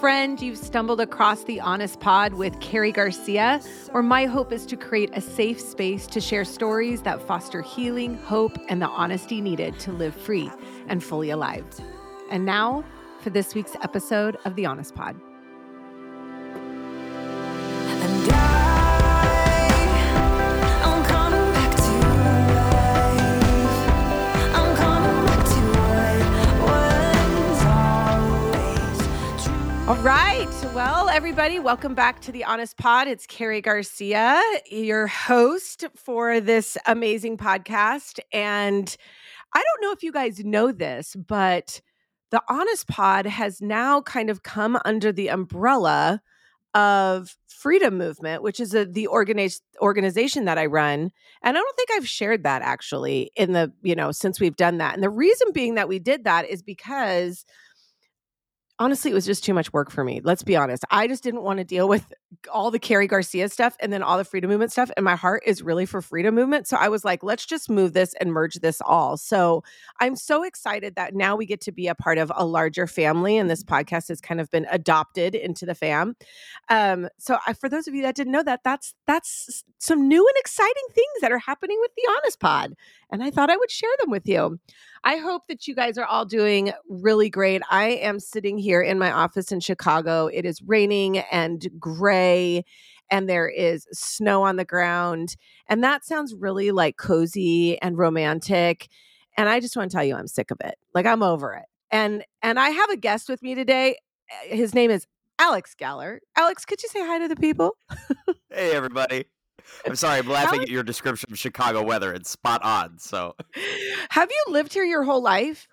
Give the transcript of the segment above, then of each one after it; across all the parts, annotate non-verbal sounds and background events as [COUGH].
friend, you've stumbled across the Honest Pod with Karrie Garcia, where my hope is to create a safe space to share stories that foster healing, hope, and the honesty needed to live free and fully alive. And now for this week's episode of the Honest Pod. All right. Well, everybody, welcome back to the Honest Pod. It's Karrie Garcia, your host for this amazing podcast. And I don't know if you guys know this, but the Honest Pod has now kind of come under the umbrella of Freedom Movement, which is a, the organiz- organization that I run. And I don't think I've shared that actually in the, you know, since we've done that. And the reason being that we did that is because honestly, it was just too much work for me. Let's be honest. I just didn't want to deal with all the Karrie Garcia stuff and then all the freedom movement stuff. And my heart is really for freedom movement. So I was like, let's just move this and merge this all. So I'm so excited that now we get to be a part of a larger family. And this podcast has kind of been adopted into the fam. Um, so I, for those of you that didn't know that, that's that's some new and exciting things that are happening with the Honest Pod. And I thought I would share them with you. I hope that you guys are all doing really great. I am sitting here in my office in Chicago. It is raining and gray, and there is snow on the ground. And that sounds really like cozy and romantic. And I just want to tell you, I'm sick of it. Like I'm over it. And and I have a guest with me today. His name is Alex Gowler. Alex, could you say hi to the people? Hey everybody. I'm sorry, I'm laughing Alex- at your description of Chicago weather. It's spot on. So Have you lived here your whole life?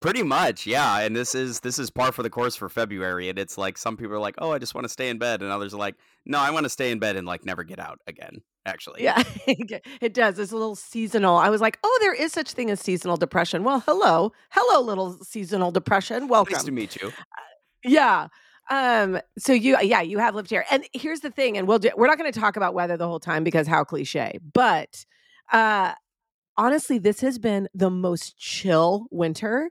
pretty much, yeah. And this is this is par for the course for February. And it's like some people are like, Oh, I just want to stay in bed, and others are like, No, I want to stay in bed and like never get out again. Actually. Yeah, [LAUGHS] it does. It's a little seasonal. I was like, oh, there is such thing as seasonal depression. Well, hello. Hello, little seasonal depression. Welcome. Nice to meet you. Uh, yeah. Um, so you yeah, you have lived here. And here's the thing, and we'll do we're not going to talk about weather the whole time because how cliche. But uh honestly, this has been the most chill winter.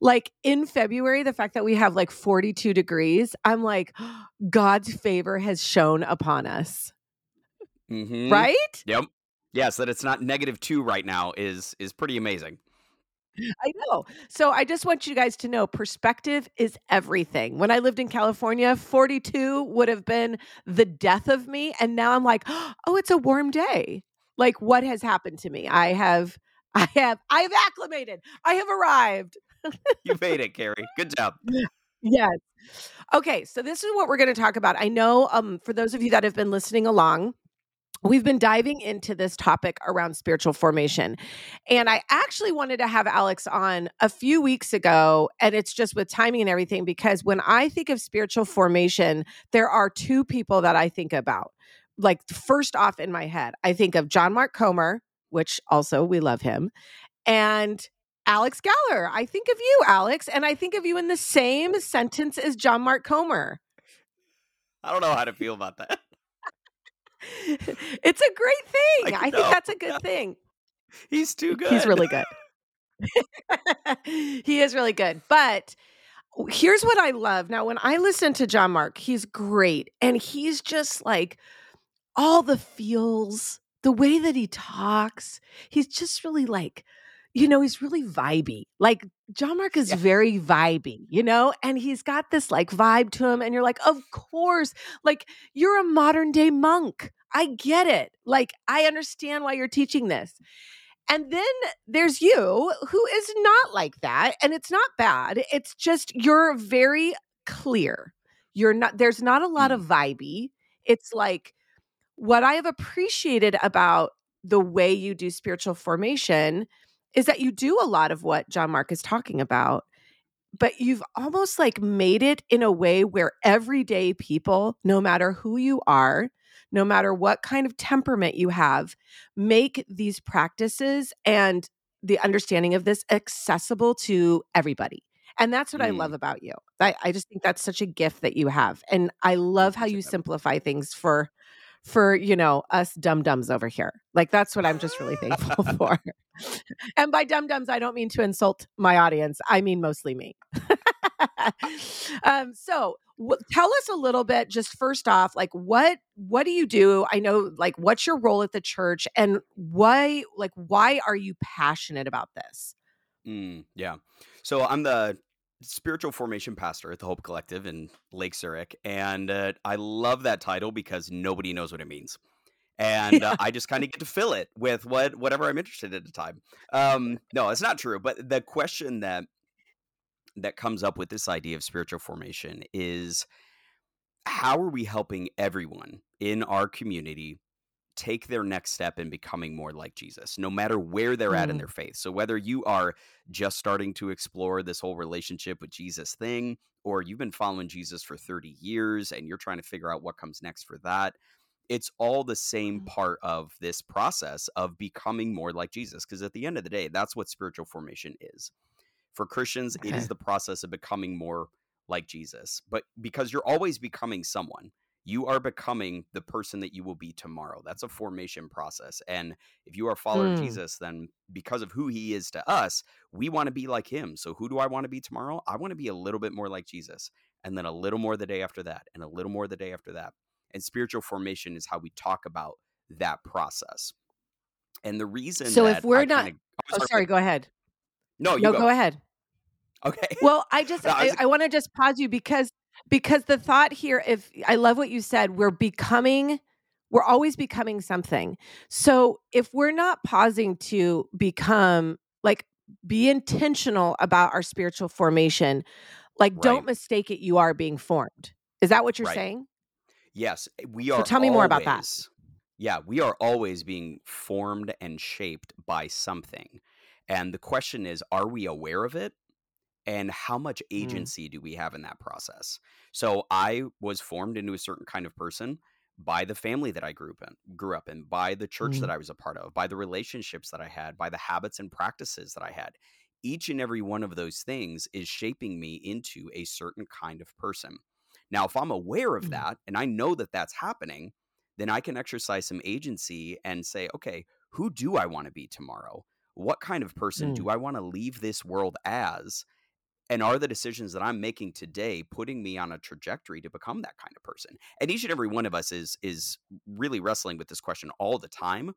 Like in February, the fact that we have like 42 degrees, I'm like, [GASPS] God's favor has shown upon us. hmm Right? Yep. Yes, that it's not negative two right now is is pretty amazing. I know. So I just want you guys to know perspective is everything. When I lived in California, 42 would have been the death of me. And now I'm like, oh, it's a warm day. Like what has happened to me? I have, [LAUGHS] I have, I have acclimated. I have arrived. You [LAUGHS] made it, Karrie. Good job. Yes. Okay. So this is what we're going to talk about. I know um, for those of you that have been listening along, we've been diving into this topic around spiritual formation. And I actually wanted to have Alex on a few weeks ago. And it's just with timing and everything, because when I think of spiritual formation, there are two people that I think about. Like, first off in my head, I think of John Mark Comer, which also we love him, and Alex Gowler. I think of you, Alex, and I think of you in the same sentence as John Mark Comer. I don't know how to feel about that. It's a great thing. I I, think that's a good thing. He's too good. He's really good. [LAUGHS] he is really good. But here's what I love. Now, when I listen to John Mark, he's great. And he's just like all the feels, the way that he talks. He's just really like, you know, he's really vibey. Like John Mark is Yeah. very vibey, you know, and he's got this like vibe to him. And you're like, of course, like you're a modern day monk. I get it. Like, I understand why you're teaching this. And then there's you who is not like that. And it's not bad. It's just you're very clear. You're not, there's not a lot of mm. vibey. It's like what I have appreciated about the way you do spiritual formation is that you do a lot of what John Mark is talking about, but you've almost like made it in a way where everyday people, no matter who you are, no matter what kind of temperament you have, make these practices and the understanding of this accessible to everybody. And that's what I Mm. love about you. I, I just think that's such a gift that you have. And I love how you simplify things for for you know us dum dums over here. Like that's what I'm just really thankful [LAUGHS] for. and by dum dums, I don't mean to insult my audience. I mean mostly me. [LAUGHS] um, so w- tell us a little bit, just first off, like what what do you do? I know, like, what's your role at the church, and why, like, why are you passionate about this? Mm, yeah. So I'm the spiritual formation pastor at the Hope Collective in Lake Zurich, and uh, I love that title because nobody knows what it means, and uh, [LAUGHS] I just kind of get to fill it with what whatever I'm interested in at the time. Um, no, it's not true. But the question that that comes up with this idea of spiritual formation is how are we helping everyone in our community take their next step in becoming more like Jesus, no matter where they're at in Mm, their faith. So, whether you are just starting to explore this whole relationship with Jesus thing, or you've been following Jesus for 30 years and you're trying to figure out what comes next for that, it's all the same mm, part of this process of becoming more like Jesus. Because at the end of the day, that's what spiritual formation is. For Christians, it is the process of becoming more like Jesus. But because you're always becoming someone, you are becoming the person that you will be tomorrow. That's a formation process. And if you are a follower of Mm, Jesus, then because of who he is to us, we want to be like him. So who do I want to be tomorrow? I want to be a little bit more like Jesus. And then a little more the day after that, and a little more the day after that. And spiritual formation is how we talk about that process. And the reason So if that I we're kind not, of, oh, oh, sorry, sorry, go ahead. no, you No, go. go ahead. [LAUGHS] Okay. Well, I just no, I I, I want to just pause you because because the thought here, if I love what you said, we're becoming, we're always becoming something. So if we're not pausing to become like be intentional about our spiritual formation, like right, don't mistake it, you are being formed. Is that what you're right. saying? Yes, eh, we So are tell me more about that. yeah, we are always being formed and shaped by something. And the question is, are we aware of it? And how much Mm, agency do we have in that process? So I was formed into a certain kind of person by the family that I grew up in, grew up in, by the church that mm, I was a part of, by the relationships that I had, by the habits and practices that I had. Each and every one of those things is shaping me into a certain kind of person. Now, if I'm aware of mm, that and I know that that's happening, then I can exercise some agency and say, okay, who do I want to be tomorrow? What kind of person mm. do I want to leave this world as? And are the decisions that I'm making today putting me on a trajectory to become that kind of person? And each and every one of us is is really wrestling with this question all the time.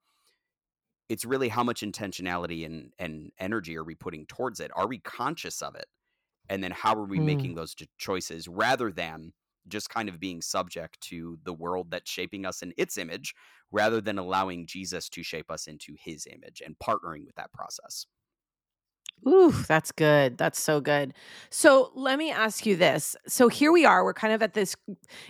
It's really how much intentionality and and energy are we putting towards it? Are we conscious of it? And then how are we mm. making those choices rather than just kind of being subject to the world that's shaping us in its image rather than allowing Jesus to shape us into his image and partnering with that process. Ooh, that's good. That's so good. So let me ask you this. So here we are. We're kind of at this.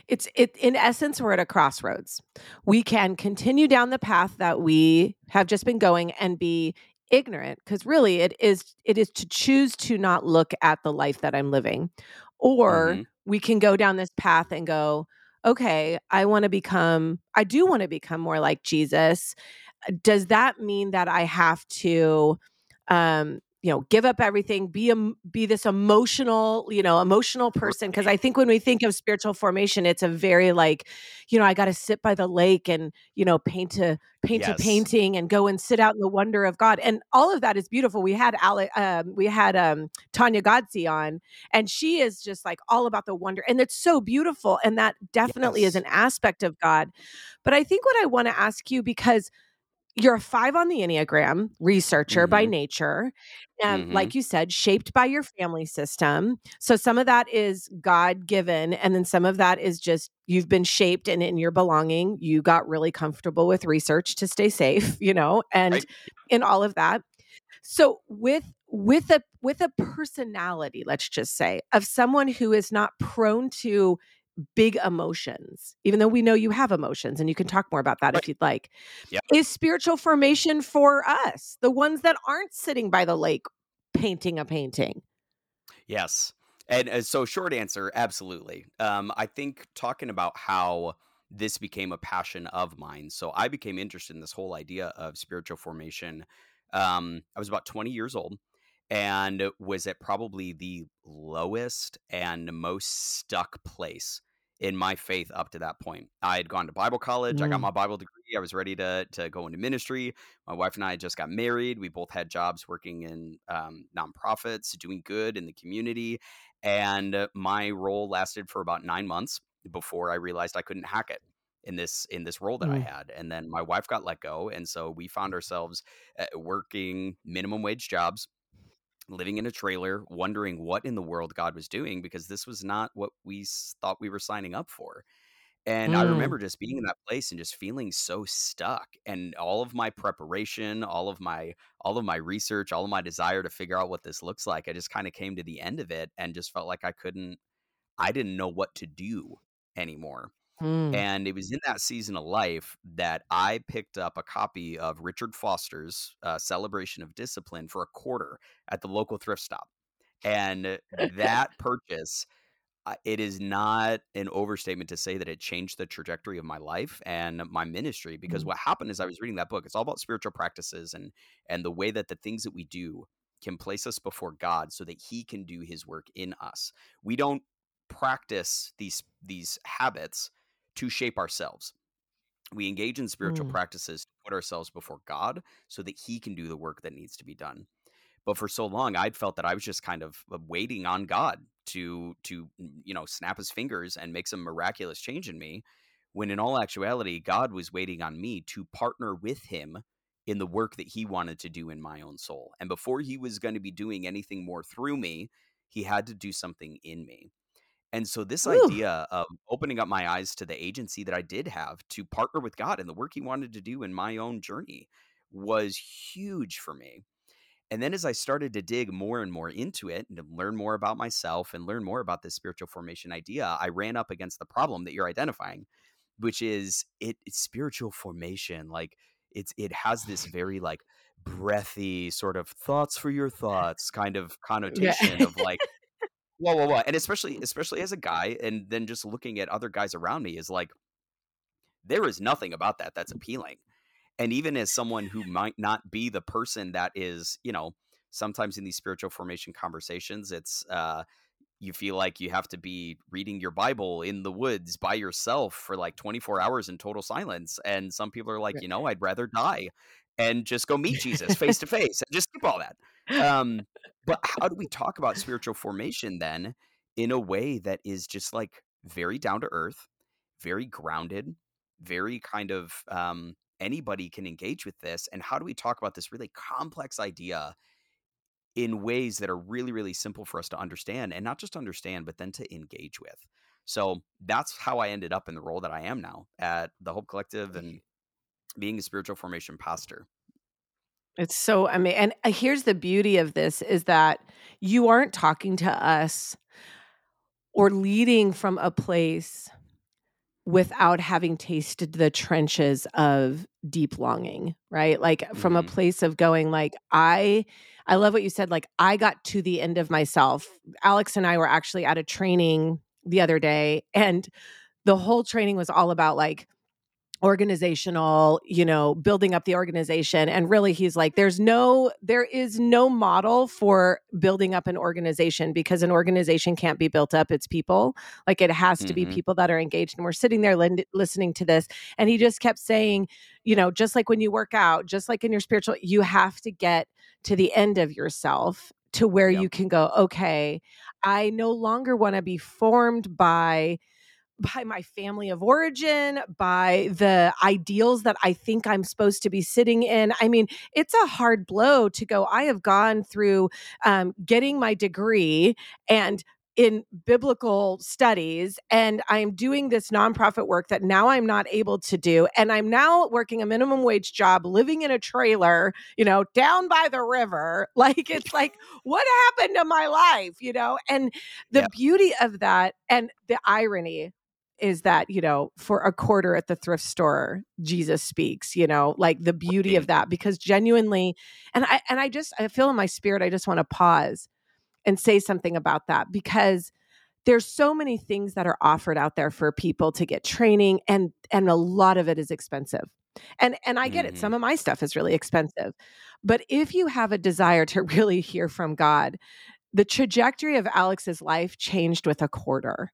It's it in essence. We're at a crossroads. We can continue down the path that we have just been going and be ignorant, because really it is it is to choose to not look at the life that I'm living, or Mhm. we can go down this path and go, okay, I want to become. I do want to become more like Jesus. Does that mean that I have to? um you know give up everything be a be this emotional you know emotional person because i think when we think of spiritual formation it's a very like you know i got to sit by the lake and you know paint a paint a painting and go and sit out in the wonder of god and all of that is beautiful. We had Ale, um, we had um tanya godsey on and she is just like all about the wonder and it's so beautiful and that definitely is an aspect of god but i think what i want to ask you because you're a five on the Enneagram, researcher by Mhm. nature. And Mhm. like you said, shaped by your family system. So some of that is God given. And then some of that is just you've been shaped and in your belonging, you got really comfortable with research to stay safe, you know, and Right. in all of that. So with with a with a personality, let's just say, of someone who is not prone to big emotions, even though we know you have emotions and you can talk more about that Right. if you'd like. Yeah. Is spiritual formation for us, the ones that aren't sitting by the lake painting a painting? Yes. And uh, so, short answer, absolutely. Um, I think talking about how this became a passion of mine. So, I became interested in this whole idea of spiritual formation. Um, I was about 20 years old and was at probably the lowest and most stuck place in my faith up to that point. I had gone to Bible college. I got Mm. my Bible degree. I was ready to to go into ministry. My wife and I just got married. We both had jobs working in um, nonprofits, doing good in the community, and my role lasted for about nine months before I realized I couldn't hack it in this in this role that I Mm. had. And then my wife got let go, and so we found ourselves uh, working minimum wage jobs living in a trailer, wondering what in the world God was doing because this was not what we thought we were signing up for. And I Mm. remember just being in that place and just feeling so stuck and all of my preparation, all of my all of my research, all of my desire to figure out what this looks like, I just kind of came to the end of it and just felt like I couldn't I didn't know what to do anymore. Mm. And it was in that season of life that I picked up a copy of Richard Foster's uh, Celebration of Discipline for a quarter at the local thrift stop. And [LAUGHS] that purchase, uh, it is not an overstatement to say that it changed the trajectory of my life and my ministry. Because Mm. what happened is I was reading that book. It's all about spiritual practices and and the way that the things that we do can place us before God so that He can do His work in us. We don't practice these these habits to shape ourselves. We engage in spiritual Mm. practices to put ourselves before God so that He can do the work that needs to be done. But for so long, I'd felt that I was just kind of uh, waiting on God to to mm, you know snap His fingers and make some miraculous change in me. When in all actuality, God was waiting on me to partner with Him in the work that He wanted to do in my own soul. And before He was going to be doing anything more through me, He had to do something in me. And so this Whew. idea of opening up my eyes to the agency that I did have to partner with God and the work he wanted to do in my own journey was huge for me. And then as I started to dig more and more into it and to learn more about myself and learn more about this spiritual formation idea, I ran up against the problem that you're identifying, which is it it's spiritual formation. Like it's it has this very like breathy sort of thoughts for your [LAUGHS] thoughts kind of Yeah. connotation of like whoa, whoa, whoa. And especially, especially as a guy, and then just looking at other guys around me is like, there is nothing about that that's appealing. And even as someone who might not be the person that is, you know, sometimes in these spiritual formation conversations, it's, uh, you feel like you have to be reading your Bible in the woods by yourself for like 24 hours in total silence. And some people are like, you know, I'd rather die and just go meet Jesus face to face and just skip all that. Um, but [LAUGHS] how do we talk about spiritual formation then in a way that is just like very down to earth, very grounded, very kind of um, anybody can engage with this? And how do we talk about this really complex idea in ways that are really, really simple for us to understand and not just understand, but then to engage with? So that's how I ended up in the role that I am now at the Hope Collective and being a spiritual formation pastor. It's so amazing. And uh, here's the beauty of this is that you aren't talking to us or leading from a place without having tasted the trenches of deep longing, right? Like from a Mhm. place of going like I I love what you said like I got to the end of myself. Alex and I were actually at a training the other day and the whole training was all about like organizational, you know, building up the organization. And really, he's like, there's no, there is no model for building up an organization because an organization can't be built up. It's people. Like it has to be Mhm. people that are engaged. And we're sitting there listening to this. And he just kept saying, you know, just like when you work out, just like in your spiritual, you have to get to the end of yourself to where Yep. you can go, okay, I no longer want to be formed by by my family of origin, by the ideals that I think I'm supposed to be sitting in. I mean, it's a hard blow to go. I have gone through um, getting my degree and in biblical studies, and I'm doing this nonprofit work that now I'm not able to do. And I'm now working a minimum wage job, living in a trailer, you know, down by the river. [LAUGHS] Like, it's like, [LAUGHS] what happened to my life, you know? And the Yep. beauty of that and the irony is that you know for a quarter at the thrift store jesus speaks you know like the beauty of that because genuinely and i and i just i feel in my spirit i just want to pause and say something about that because there's so many things that are offered out there for people to get training and and a lot of it is expensive. And and i get it Mhm. some of my stuff is really expensive but if you have a desire to [LAUGHS] really hear from god the trajectory of alex's life changed with a quarter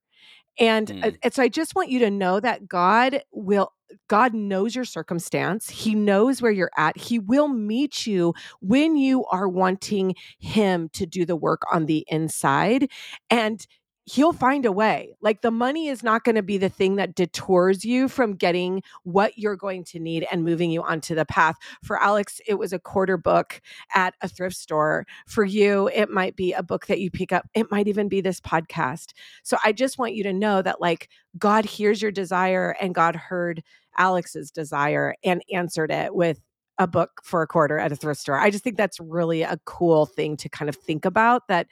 And, uh, Mm. and so I just want you to know that God will God knows your circumstance. He knows where you're at. He will meet you when you are wanting him to do the work on the inside and he'll find a way. Like the money is not going to be the thing that detours you from getting what you're going to need and moving you onto the path. For Alex, it was a quarter book at a thrift store. For you, it might be a book that you pick up. It might even be this podcast. So I just want you to know that like God hears your desire and God heard Alex's desire and answered it with a book for a quarter at a thrift store. I just think that's really a cool thing to kind of think about that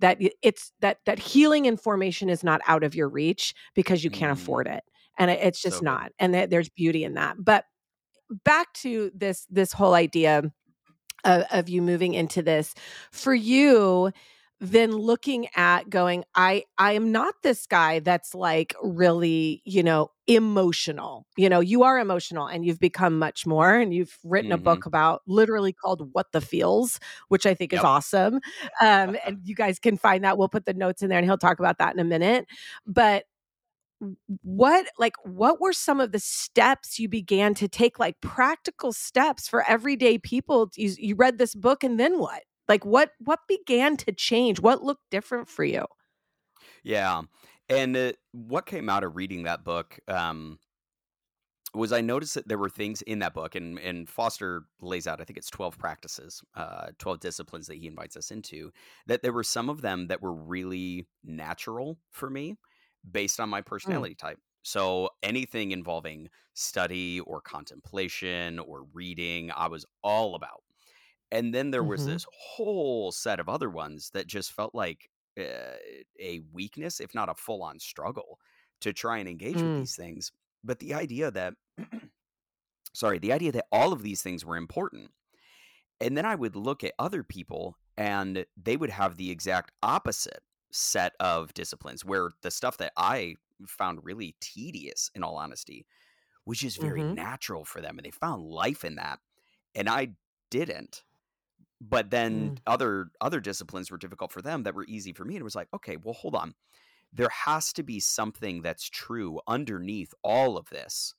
that it's that that healing and formation is not out of your reach because you can't Mm. afford it. And it- it's just So not. And that there's beauty in that. But back to this this whole idea of, of you moving into this for you then looking at going i i am not this guy that's like really you know emotional. You know you are emotional and you've become much more and you've written a Mhm. book about literally called what the feels which i think is awesome um [LAUGHS] and you guys can find that. We'll put the notes in there and he'll talk about that in a minute but what like what were some of the steps you began to take like practical steps for everyday people? You, you read this book and then what like what what began to change what looked different for you Yeah. And uh, what came out of reading that book um, was I noticed that there were things in that book, and, and Foster lays out, I think it's 12 practices, uh, 12 disciplines that he invites us into, that there were some of them that were really natural for me based on my personality type. So anything involving study or contemplation or reading, I was all about. And then there was Mhm. this whole set of other ones that just felt like uh, a weakness, if not a full on struggle, to try and engage with Mm. these things. But the idea that, [CLEARS THROAT] sorry, the idea that all of these things were important. And then I would look at other people and they would have the exact opposite set of disciplines where the stuff that I found really tedious, in all honesty, was just very Mhm. natural for them. And they found life in that. And I didn't but then Mm. other other disciplines were difficult for them that were easy for me and it was like okay well hold on. There has to be something that's true underneath all of this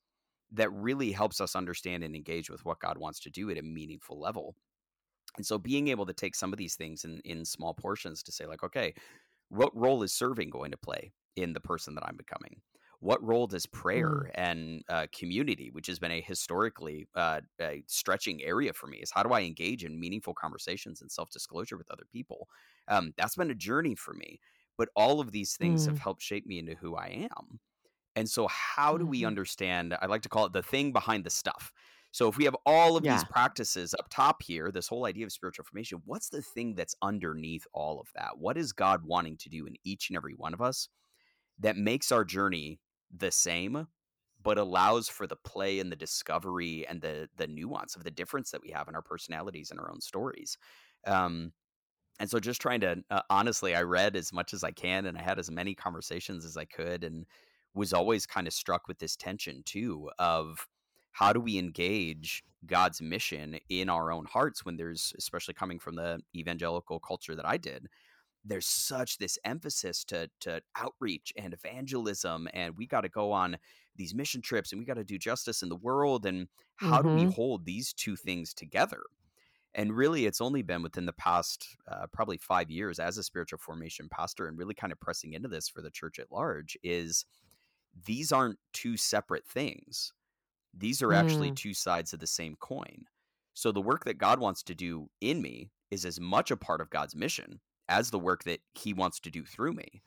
that really helps us understand and engage with what god wants to do at a meaningful level. And so being able to take some of these things in in small portions to say like okay what role is serving going to play in the person that i'm becoming what role does prayer and uh, community which has been a historically uh, a stretching area for me is how do i engage in meaningful conversations and self-disclosure with other people? Um, that's been a journey for me but all of these things have Mm. helped shape me into who i am. And so how do we Mhm. understand i like to call it the thing behind the stuff. So if we have all of these practices up top here this whole idea of spiritual formation what's the thing that's underneath all of that? What is god wanting to do in each and every one of us that makes our journey the same but allows for the play and the discovery and the the nuance of the difference that we have in our personalities and our own stories. Um and so just trying to uh, honestly i read as much as i can and i had as many conversations as i could and was always kind of struck with this tension too of how do we engage god's mission in our own hearts when there's especially coming from the evangelical culture that i did there's such this emphasis to to outreach and evangelism and we got to go on these mission trips and we got to do justice in the world and how do we Mhm. hold these two things together and really it's only been within the past uh, probably five years as a spiritual formation pastor and really kind of pressing into this for the church at large is these aren't two separate things these are actually Mm. two sides of the same coin so the work that god wants to do in me is as much a part of god's mission as the work that he wants to do through me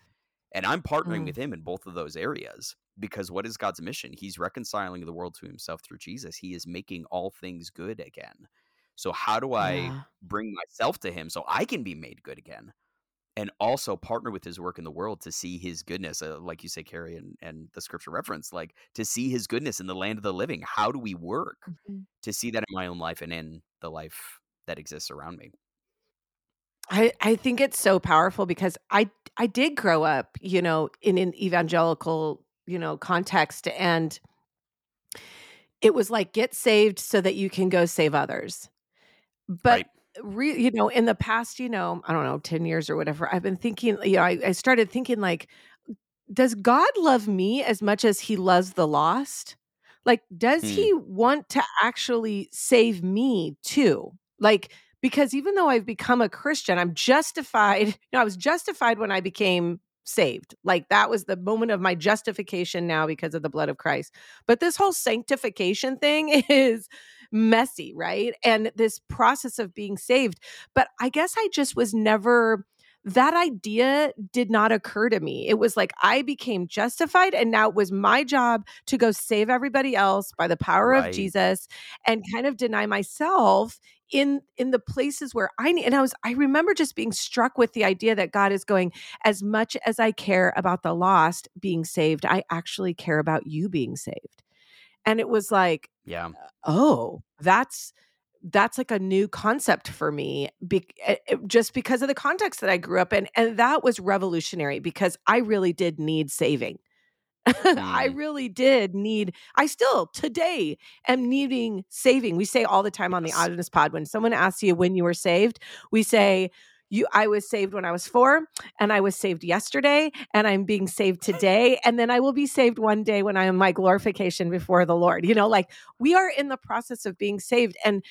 and i'm partnering Mm. with him in both of those areas because what is god's mission he's reconciling the world to himself through jesus he is making all things good again so how do i Yeah. bring myself to him so I can be made good again and also partner with his work in the world to see his goodness, uh, like you say, Karrie, and, and the scripture reference, like to see his goodness in the land of the living. How do we work Mhm. to see that in my own life and in the life that exists around me? I, I think it's so powerful because I I did grow up, you know, in an evangelical, you know, context and it was like get saved so that you can go save others. But Right. re, you know, in the past, you know, I don't know, 10 years or whatever, I've been thinking, you know, I, I started thinking like does God love me as much as he loves the lost? Like, does Hmm. he want to actually save me too? Like, because even though I've become a Christian, I'm justified. [LAUGHS] You know, I was justified when I became saved. Like, that was the moment of my justification now because of the blood of Christ. But this whole sanctification thing [LAUGHS] is messy, right? And this process of being saved. But I guess I just was never that idea did not occur to me. It was like I became justified, and now it was my job to go save everybody else by the power Right. of Jesus and kind of deny myself in in the places where I need. And I was I remember just being struck with the idea that God is going, as much as I care about the lost being saved, I actually care about you being saved. And it was like, Yeah. oh that's that's like a new concept for me be- eh, eh, just because of the context that i grew up in and that was revolutionary because i really did need saving [LAUGHS] i Mm. really did need i still today am needing saving. We say all the time on the honest pod when someone asks you when you were saved we say you i was saved when i was four and i was saved yesterday and i'm being saved today and then i will be saved one day when i am my glorification before the lord. You know like we are in the process of being saved and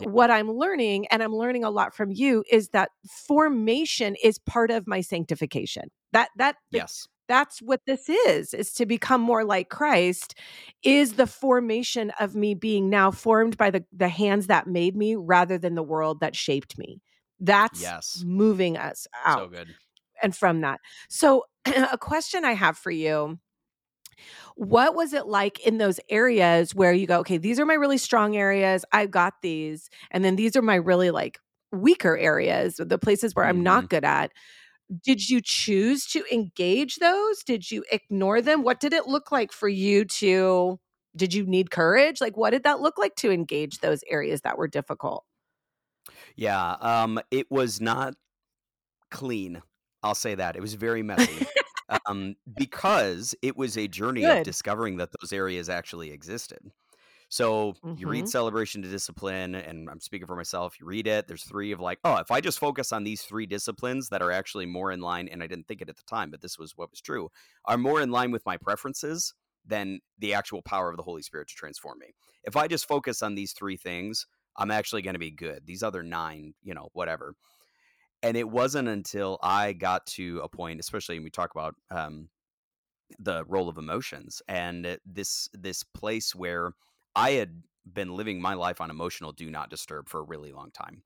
what i'm learning and i'm learning a lot from you is that formation is part of my sanctification. That that Yes. That's what this is is to become more like christ is the formation of me being now formed by the the hands that made me rather than the world that shaped me that's Yes. moving us So out good. and from that so [CLEARS THROAT] a question i have for you what was it like in those areas where you go okay these are my really strong areas i've got these and then these are my really like weaker areas the places where i'm Mm-hmm. not good at did you choose to engage those did you ignore them what did it look like for you to did you need courage like what did that look like to engage those areas that were difficult Yeah. Um, it was not clean. I'll say that. It was very messy. [LAUGHS] um, because it was a journey of discovering that those areas actually existed. So you read Mhm. Celebration to Discipline, and I'm speaking for myself. You read it. There's three of like, oh, if I just focus on these three disciplines that are actually more in line, and I didn't think it at the time, but this was what was true, are more in line with my preferences than the actual power of the Holy Spirit to transform me. If I just focus on these three things, I'm actually going to be good. These other nine, you know, whatever. And it wasn't until I got to a point, especially when we talk about um, the role of emotions and this this place where I had been living my life on emotional do not disturb for a really long time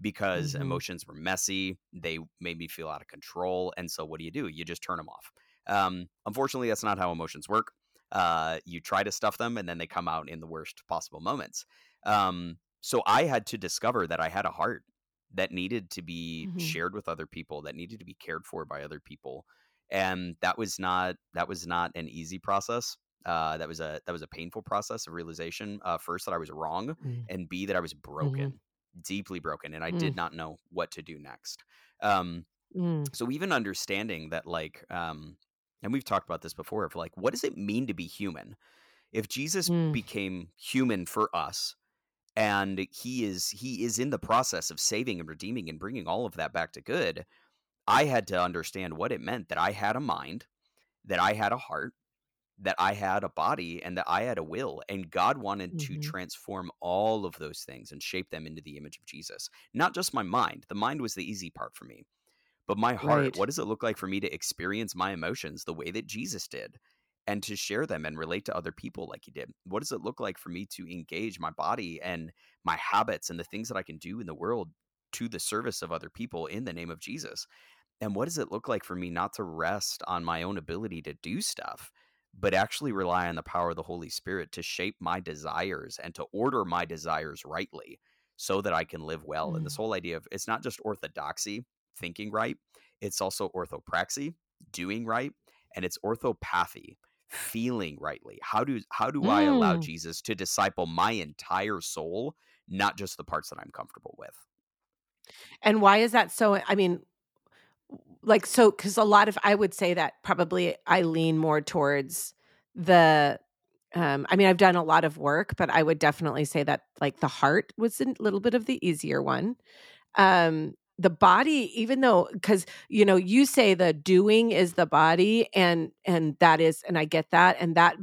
because Mhm. emotions were messy. They made me feel out of control. And so, what do you do? You just turn them off. Um, unfortunately, that's not how emotions work. Uh, you try to stuff them, and then they come out in the worst possible moments. Um, so, I had to discover that I had a heart that needed to be Mhm. shared with other people, that needed to be cared for by other people, and that was not that was not an easy process. Uh, that was a that was a painful process of realization. Uh, first, that I was wrong, Mm. and B that I was broken, deeply broken, and I did not know what to do next. Um, Mm. so even understanding that, like, um, and we've talked about this before, of like, what does it mean to be human? If Jesus Mm. became human for us, and he is he is in the process of saving and redeeming and bringing all of that back to good, I had to understand what it meant that I had a mind, that I had a heart, that I had a body and that I had a will. And God wanted to Mhm. transform all of those things and shape them into the image of Jesus. Not just my mind. The mind was the easy part for me. But my heart, Right. what does it look like for me to experience my emotions the way that Jesus did and to share them and relate to other people like he did? What does it look like for me to engage my body and my habits and the things that I can do in the world to the service of other people in the name of Jesus? And what does it look like for me not to rest on my own ability to do stuff, but actually rely on the power of the Holy Spirit to shape my desires and to order my desires rightly so that I can live well? And this Mm. whole idea of it's not just orthodoxy, thinking right, it's also orthopraxy, doing right, and it's orthopathy, feeling rightly. How do how do I allow Mm. Jesus to disciple my entire soul, not just the parts that I'm comfortable with? And why is that so? I mean, like, so, because a lot of, I would say that probably I lean more towards the, um, I mean, I've done a lot of work, but I would definitely say that like the heart was a little bit of the easier one. Um, the body even though cuz you know you say the doing is the body and and that is and I get that and that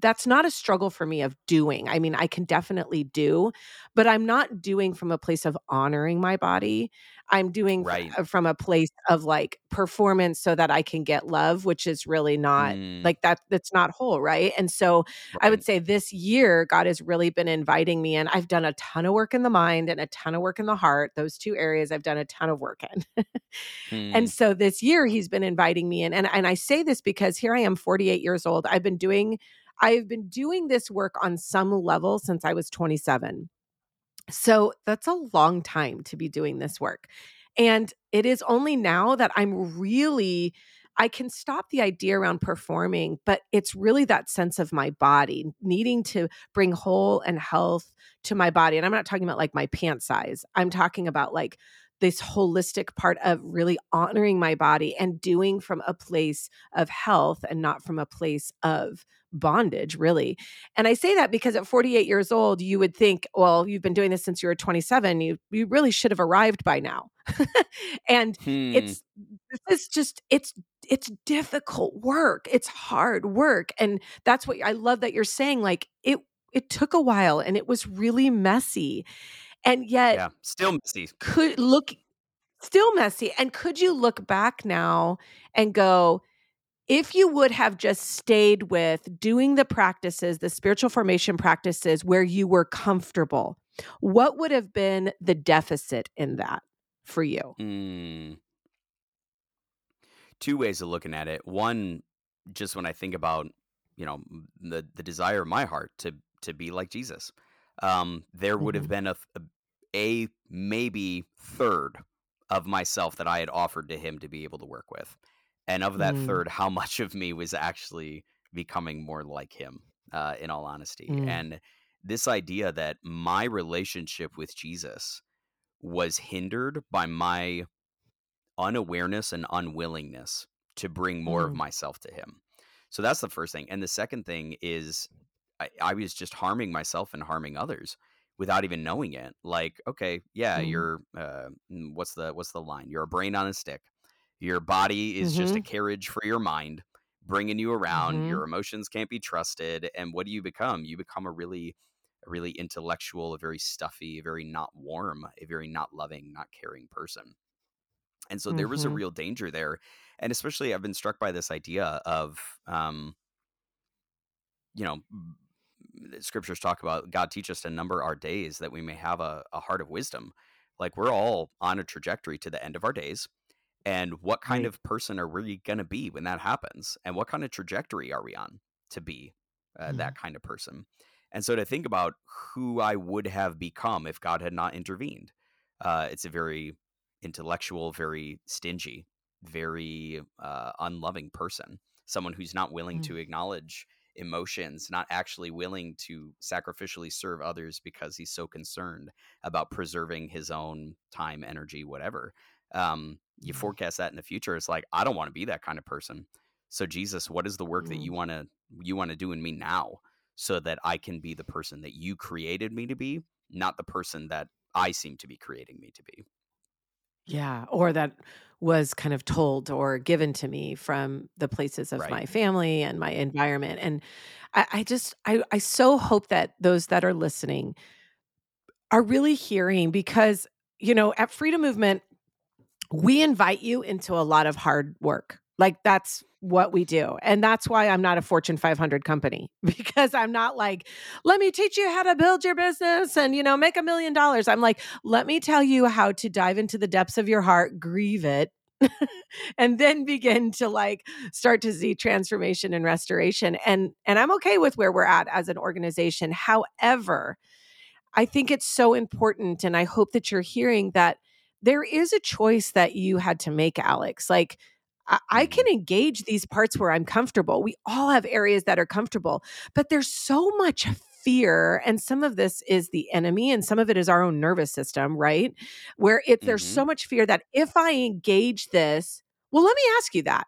that's not a struggle for me of doing. I mean, I can definitely do, but I'm not doing from a place of honoring my body. I'm doing Right. uh, from a place of like performance so that I can get love, which is really not Mm, like that that's not whole, right? And so I would say this year God has really been inviting me in. I've done a ton of work in the mind and a ton of work in the heart. Those two areas I've done a ton of work in. [LAUGHS] Hmm. And so this year he's been inviting me in. And, and I say this because here I am 48 years old. I've been doing I've been doing this work on some level since I was 27. So that's a long time to be doing this work. And it is only now that I'm really I can stop the idea around performing, but it's really that sense of my body needing to bring whole and health to my body. And I'm not talking about like my pant size. I'm talking about like this holistic part of really honoring my body and doing from a place of health and not from a place of bondage, really. And I say that because at 48 years old, you would think, well, you've been doing this since you were 27. You you really should have arrived by now. [LAUGHS] and Hmm. it's this is just it's it's difficult work. It's hard work. And that's what I love that you're saying. Like it it took a while and it was really messy. And yet Yeah. Still messy. could look still messy. And could you look back now and go, if you would have just stayed with doing the practices, the spiritual formation practices where you were comfortable, what would have been the deficit in that for you? Mm. Two ways of looking at it. One, just when I think about, you know, the the desire of my heart to to be like Jesus, um, there would have Mhm. been a, th- a maybe third of myself that I had offered to him to be able to work with, and of that Mm, third, how [LAUGHS] much of me was actually becoming more like him. Uh, in all honesty, mm, and this idea that my relationship with Jesus was hindered by my unawareness and unwillingness to bring more of mm, myself to him. So that's the first thing. And the second thing is I, I was just harming myself and harming others without even knowing it. Like, okay, yeah, mm, you're uh, mm, what's the what's the line? You're a brain on a stick. Your body is just a mhm, carriage for your mind, bringing you around. mhm, Your emotions can't be trusted. And what do you become? You become a really a really intellectual, a very stuffy, a very not warm, a very not loving, not caring person. And so there was a mhm, real danger there. And especially I've been struck by this idea of um, you know, scriptures talk about God teach us to number our days that we may have a, a heart of wisdom. Like we're all on a trajectory to the end of our days. And what kind Right. of person are we going to be when that happens? And what kind of trajectory are we on to be uh, mm, that kind of person? And so to think about who I would have become if God had not intervened, uh, it's a very intellectual, very stingy, very uh, unloving person. Someone who's not willing mm, to acknowledge emotions, not actually willing to sacrificially serve others because he's so concerned about preserving his own time, energy, whatever. Um, you mm, forecast that in the future. It's like I don't want to be that kind of person. So Jesus, what is the work that mm. you want to you want to do in me now, so that I can be the person that you created me to be, not the person that I seem to be creating me to be. Yeah, or that was kind of told or given to me from the places of Right. my family and my environment. And I, I just, I, I so hope that those that are listening are really hearing because, you know, at Freedom Movement, we invite you into a lot of hard work. Like that's what we do. And that's why I'm not a Fortune 500 company [LAUGHS] because I'm not like, let me teach you how to build your business and, you know, make a million dollars. I'm like, let me tell you how to dive into the depths of your heart, grieve it, [LAUGHS] and then begin to like start to see transformation and restoration. And and I'm okay with where we're at as an organization. However, I think it's so important. And I hope that you're hearing that there is a choice that you had to make, Alex. Like, I, I can engage these parts where I'm comfortable. We all have areas that are comfortable, but there's so much fear. And some of this is the enemy, and some of it is our own nervous system, right? Where it there's hmm so much fear that if I engage this, well, let me ask you that.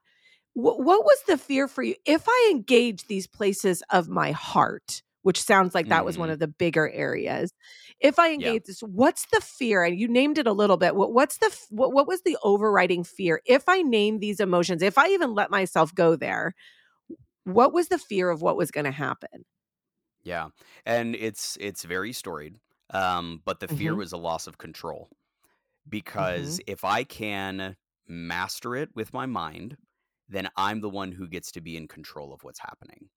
Wh- what was the fear for you? If I engage these places of my heart, which sounds like that was one Mhm. of the bigger areas. If I Yeah. engage this, what's the fear? And you named it a little bit. What, what's the what, what was the overriding fear? If I name these emotions, if I even let myself go there, what was the fear of what was going to happen? Yeah. And it's it's very storied. Um, but the fear Mhm. was a loss of control. Mm-hmm. Because if I can master it with my mind, then I'm the one who gets to be in control of what's happening.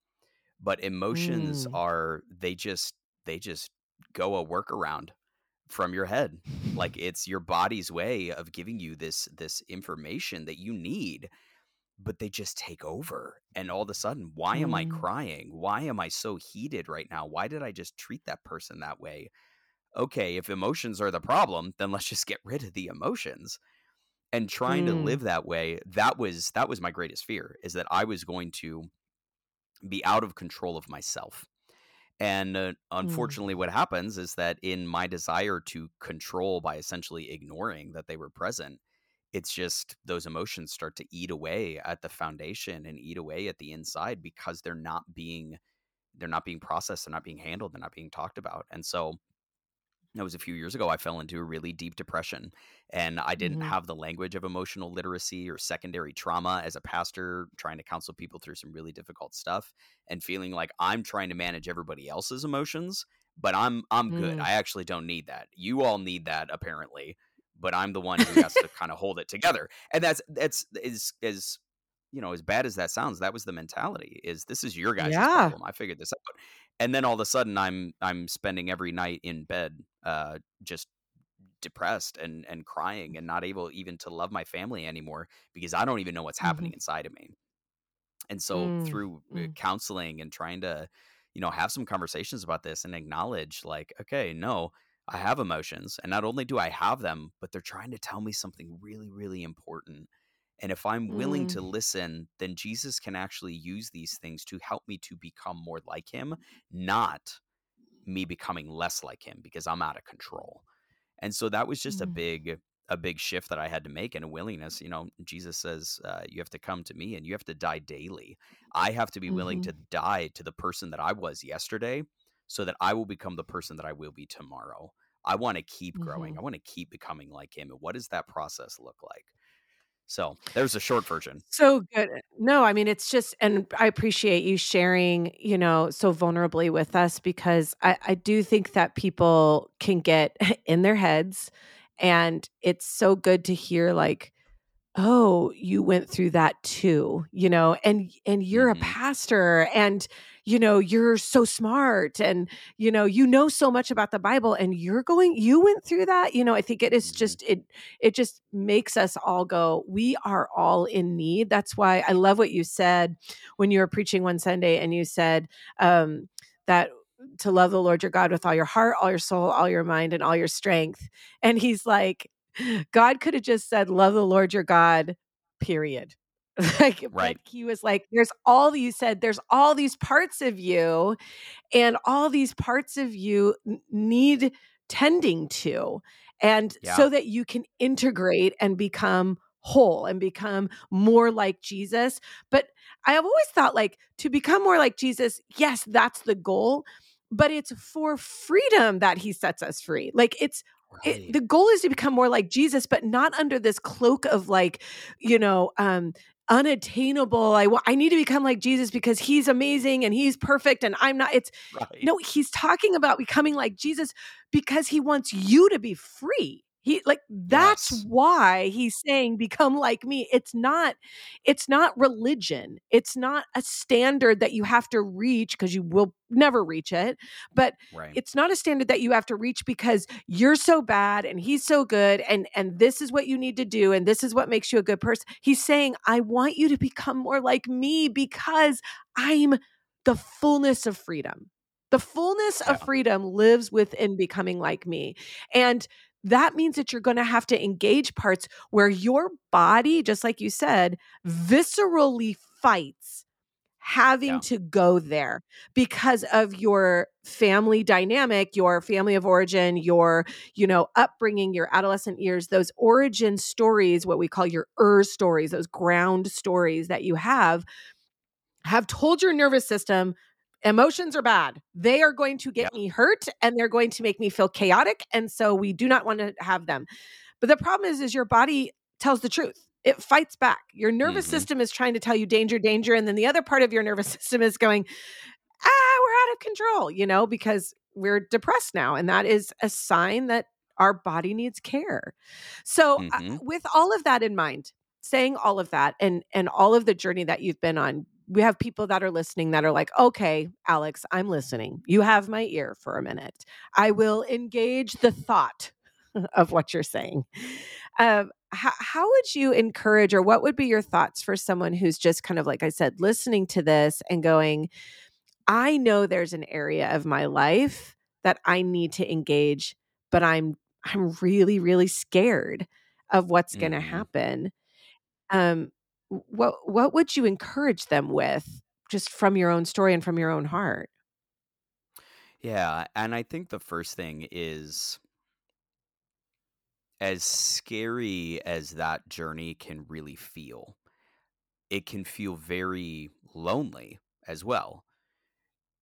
But emotions Mm. are they just they just go a workaround from your head. Like [LAUGHS] it's your body's way of giving you this this information that you need but they just take over. And all of a sudden, why am I Mm. crying? Why am I so heated right now? Why did I just treat that person that way? Okay, if emotions are the problem, then let's just get rid of the emotions. And trying to Mm. live that way, that was that was my greatest fear is that I was going to be out of control of myself. And uh, Mm. unfortunately, what happens is that in my desire to control by essentially ignoring that they were present, it's just those emotions start to eat away at the foundation and eat away at the inside because they're not being they're not being processed they're not being handled they're not being talked about and so that was a few years ago i fell into a really deep depression and i didn't Mhm. have the language of emotional literacy or secondary trauma as a pastor trying to counsel people through some really difficult stuff and feeling like i'm trying to manage everybody else's emotions but i'm i'm good Mm. i actually don't need that you all need that apparently but i'm the one who has to kind of hold it together and that's that's is is you know as bad as that sounds that was the mentality is this is your guys' Yeah. problem i figured this out and then all of a sudden i'm i'm spending every night in bed uh just depressed and and crying and not able even to love my family anymore because i don't even know what's happening Mhm. inside of me and so Mm. through uh, Mm. counseling and trying to you know have some conversations about this and acknowledge like okay no i have emotions and not only do i have them but they're trying to tell me something really really important and if i'm willing Mm. to listen then jesus can actually use these things to help me to become more like him not me becoming less like him because i'm out of control and so that was just a Mm. big a big shift that i had to make and a willingness you know jesus says uh, you have to come to me and you have to die daily i have to be willing Mhm. to die to the person that i was yesterday so that i will become the person that i will be tomorrow i want to keep growing Mhm. i want to keep becoming like him and what does that process look like so there's a short version So good. No, I mean, it's just, and I appreciate you sharing, you know, so vulnerably with us because I, I do think that people can get [LAUGHS] in their heads. And it's so good to hear, like, oh you went through that too you know and and you're a Mhm. pastor and you know you're so smart and you know you know so much about the bible and you're going you went through that you know i think it is Mhm. just it it just makes us all go we are all in need that's why i love what you said when you were preaching one sunday and you said um that to love the lord your god with all your heart all your soul all your mind and all your strength and he's like God could have just said, Love the Lord your God, period. [LAUGHS] like, Right. he was like, There's all you said, there's all these parts of you, and all these parts of you need tending to. And Yeah. so that you can integrate and become whole and become more like Jesus. But I have always thought, like, to become more like Jesus, yes, that's the goal, but it's for freedom that he sets us free. Like, it's it, the goal is to become more like Jesus, but not under this cloak of like, you know, um, unattainable. I I need to become like Jesus because he's amazing and he's perfect and I'm not. It's right. no, he's talking about becoming like Jesus because he wants you to be free. He like that's Yes. why he's saying become like me. It's not it's not religion. It's not a standard that you have to reach because you will never reach it. But Right. it's not a standard that you have to reach because you're so bad and he's so good and and this is what you need to do and this is what makes you a good person. He's saying I want you to become more like me because I'm the fullness of freedom. The fullness Yeah. of freedom lives within becoming like me. And that means that you're going to have to engage parts where your body, just like you said, viscerally fights having Yeah. to go there because of your family dynamic, your family of origin, your, you know, upbringing, your adolescent years, those origin stories, what we call your er stories, those ground stories that you have, have told your nervous system Emotions are bad. They are going to get me hurt and they're going to make me feel chaotic. And so we do not want to have them. But the problem is, is your body tells the truth. It fights back. Your nervous Mhm. system is trying to tell you danger, danger. And then the other part of your nervous [LAUGHS] system is going, ah, we're out of control, you know, because we're depressed now. And that is a sign that our body needs care. So, uh, Mhm. with all of that in mind, saying all of that and and all of the journey that you've been on, we have people that are listening that are like, "Okay, Alex, I'm listening. You have my ear for a minute. I will engage the thought [LAUGHS] of what you're saying." Um, how, how would you encourage, or what would be your thoughts for someone who's just kind of like I said, listening to this and going, I know there's an area of my life that I need to engage, but I'm I'm really really scared of what's going to happen. Um what what would you encourage them with just from your own story and from your own heart? Yeah, and I think the first thing is as scary as that journey can really feel, it can feel very lonely as well.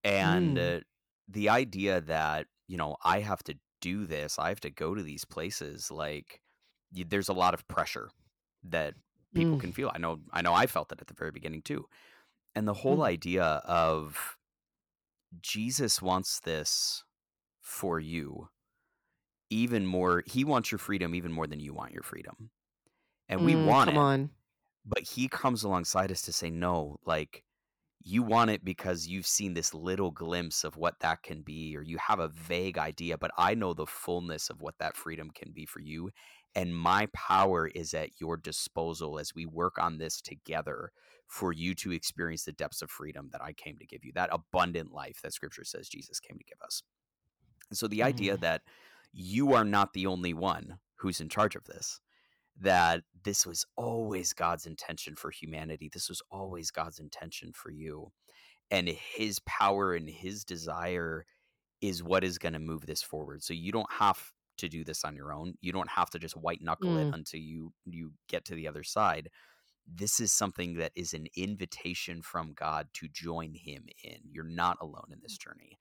And Mm, uh, the idea that, you know, I have to do this, I have to go to these places, like there's a lot of pressure that people mm, can feel. I know I know I felt it at the very beginning too. And the whole mm, idea of Jesus wants this for you even more he wants your freedom even more than you want your freedom. And we mm, want come it, on. but he comes alongside us to say no, like you want it because you've seen this little glimpse of what that can be or you have a vague idea, but I know the fullness of what that freedom can be for you and my power is at your disposal as we work on this together for you to experience the depths of freedom that I came to give you, that abundant life that scripture says Jesus came to give us. And so the idea Mm, that you are not the only one who's in charge of this, that this was always God's intention for humanity, this was always God's intention for you. And his power and his desire is what is going to move this forward. So you don't have to do this on your own. You don't have to just white knuckle it mm, until you you get to the other side. This is something that is an invitation from God to join him in. You're not alone in this journey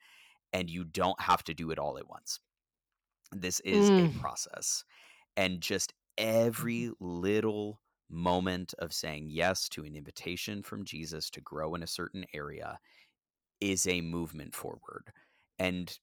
and you don't have to do it all at once this is a mm, process. And just every little moment of saying yes to an invitation from Jesus to grow in a certain area is a movement forward. And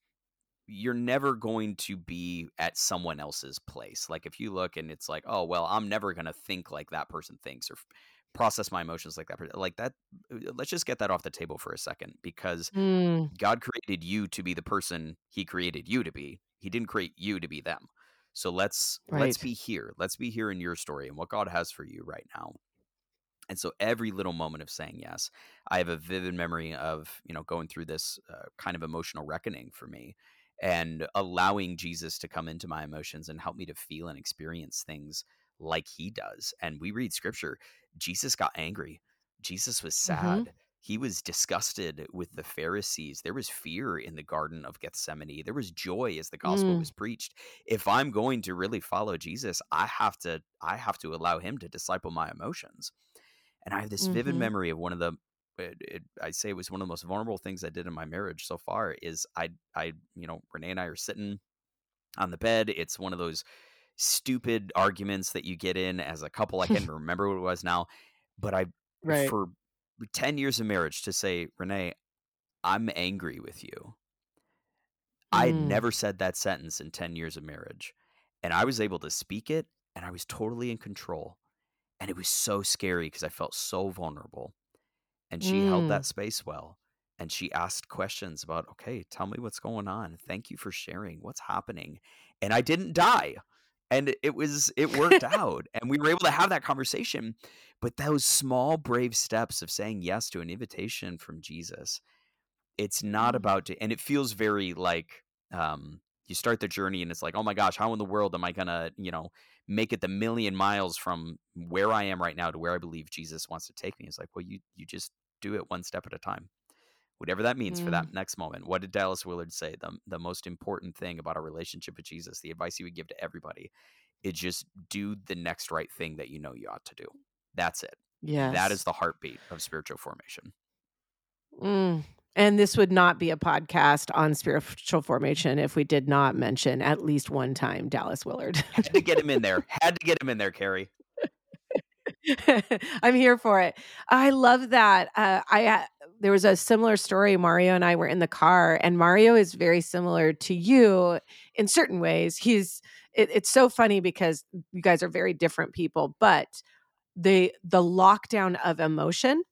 you're never going to be at someone else's place. Like if you look and it's like, oh, well, I'm never going to think like that person thinks or f- process my emotions like that. Like that, uh, let's just get that off the table for a second because mm, God created you to be the person he created you to be. He didn't create you to be them. So let's let's be here. Let's be here in your story and what God has for you right now. And so every little moment of saying yes, I have a vivid memory of, you know, going through this uh, kind of emotional reckoning for me and allowing Jesus to come into my emotions and help me to feel and experience things like he does. And we read scripture, Jesus got angry. Jesus was Mhm. sad. He was disgusted with the Pharisees. There was fear in the Garden of Gethsemane. There was joy as the gospel Mm, was preached. If I'm going to really follow Jesus, I have to I have to allow him to disciple my emotions and I have this vivid mhm. memory of one of the it, it, I say it was one of the most vulnerable things I did in my marriage so far is I I you know Renee and I are sitting on the bed. It's one of those stupid arguments that you get in as a couple. I can't [LAUGHS] remember what it was now, but I Right. for 10 years of marriage to say, Renee, I'm angry with you. I had Mm, never said that sentence in 10 years of marriage. And I was able to speak it and I was totally in control. And it was so scary because I felt so vulnerable. And she held mm. that space well and she asked questions about okay tell me what's going on. Thank you for sharing. What's happening? And i didn't die and it was it worked [LAUGHS] out and we were able to have that conversation but those small brave steps of saying yes to an invitation from jesus it's not Mm, about to, and it feels very like um you start the journey and it's like oh my gosh how in the world am i gonna you know make it the million miles from where i am right now to where i believe jesus wants to take me? It's like well you you just do it one step at a time. Whatever that means for mm, that next moment what did dallas willard say? The, the most important thing about our relationship with jesus the advice he would give to everybody is just do the next right thing that you know you ought to do. That's it. Yeah. that is the heartbeat of spiritual formation. Mm. And this would not be a podcast on spiritual formation if we did not mention at least one time Dallas Willard. Had to get him in there. Had to get him in there, Karrie. [LAUGHS] I'm here for it. I love that. Uh, I uh, there was a similar story. Mario and I were in the car, and Mario is very similar to you in certain ways. He's it, it's so funny because you guys are very different people, but the the lockdown of emotion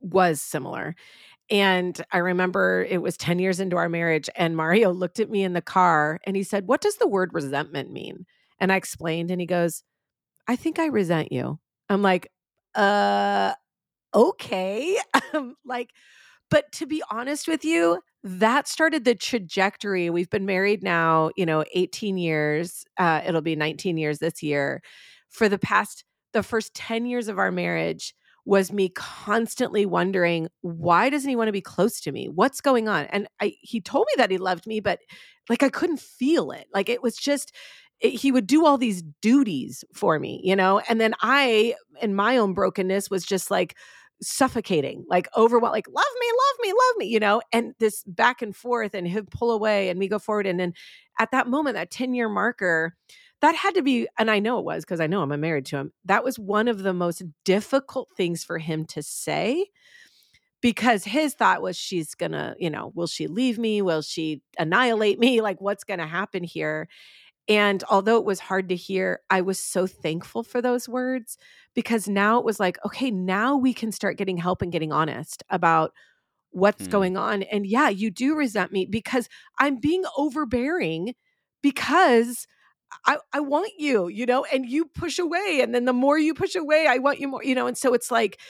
was similar. And I remember it was 10 years into our marriage, and Mario [LAUGHS] looked at me in the car and he said, What does the word resentment mean? And I explained, and he goes, I think I resent you. I'm like, uh, okay. [LAUGHS] Like, but to be honest with you, that started the trajectory. We've been married now, you know, 18 years. Uh, it'll be 19 years this year. For the past, the first 10 years of our marriage was me constantly wondering, why doesn't he want to be close to me? What's going on? And I, he told me that he loved me, but like I couldn't feel it. Like it was just, it, he would do all these duties for me, you know? And then I, in my own brokenness, was just like suffocating, like overwhelmed, like, love me, love me, love me, you know? And this back and forth, and he'd pull away and we go forward. And then at that moment, that 10 year marker, that had to be, and I know it was because I know I'm married to him. That was one of the most difficult things for him to say because his thought was she's gonna, you know, will she leave me? Will she annihilate me? Like, what's gonna happen here? And although it was hard to hear, I was so thankful for those words because now it was like, okay, now we can start getting help and getting honest about what's Hmm. going on. And yeah, you do resent me because I'm being overbearing because I, I want you, you know, and you push away. And then the more you push away, I want you more, you know. And so it's like,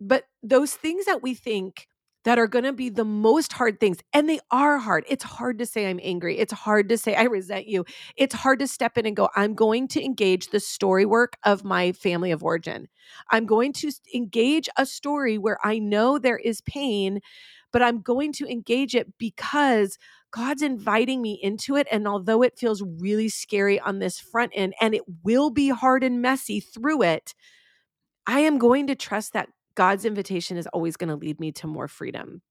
but those things that we think that are going to be the most hard things, and they are hard. It's hard to say I'm angry. It's hard to say I resent you. It's hard to step in and go, I'm going to engage the story work of my family of origin. I'm going to engage a story where I know there is pain, but I'm going to engage it because God's inviting me into it. And although it feels really scary on this front end, and it will be hard and messy through it, I am going to trust that God's invitation is always going to lead me to more freedom.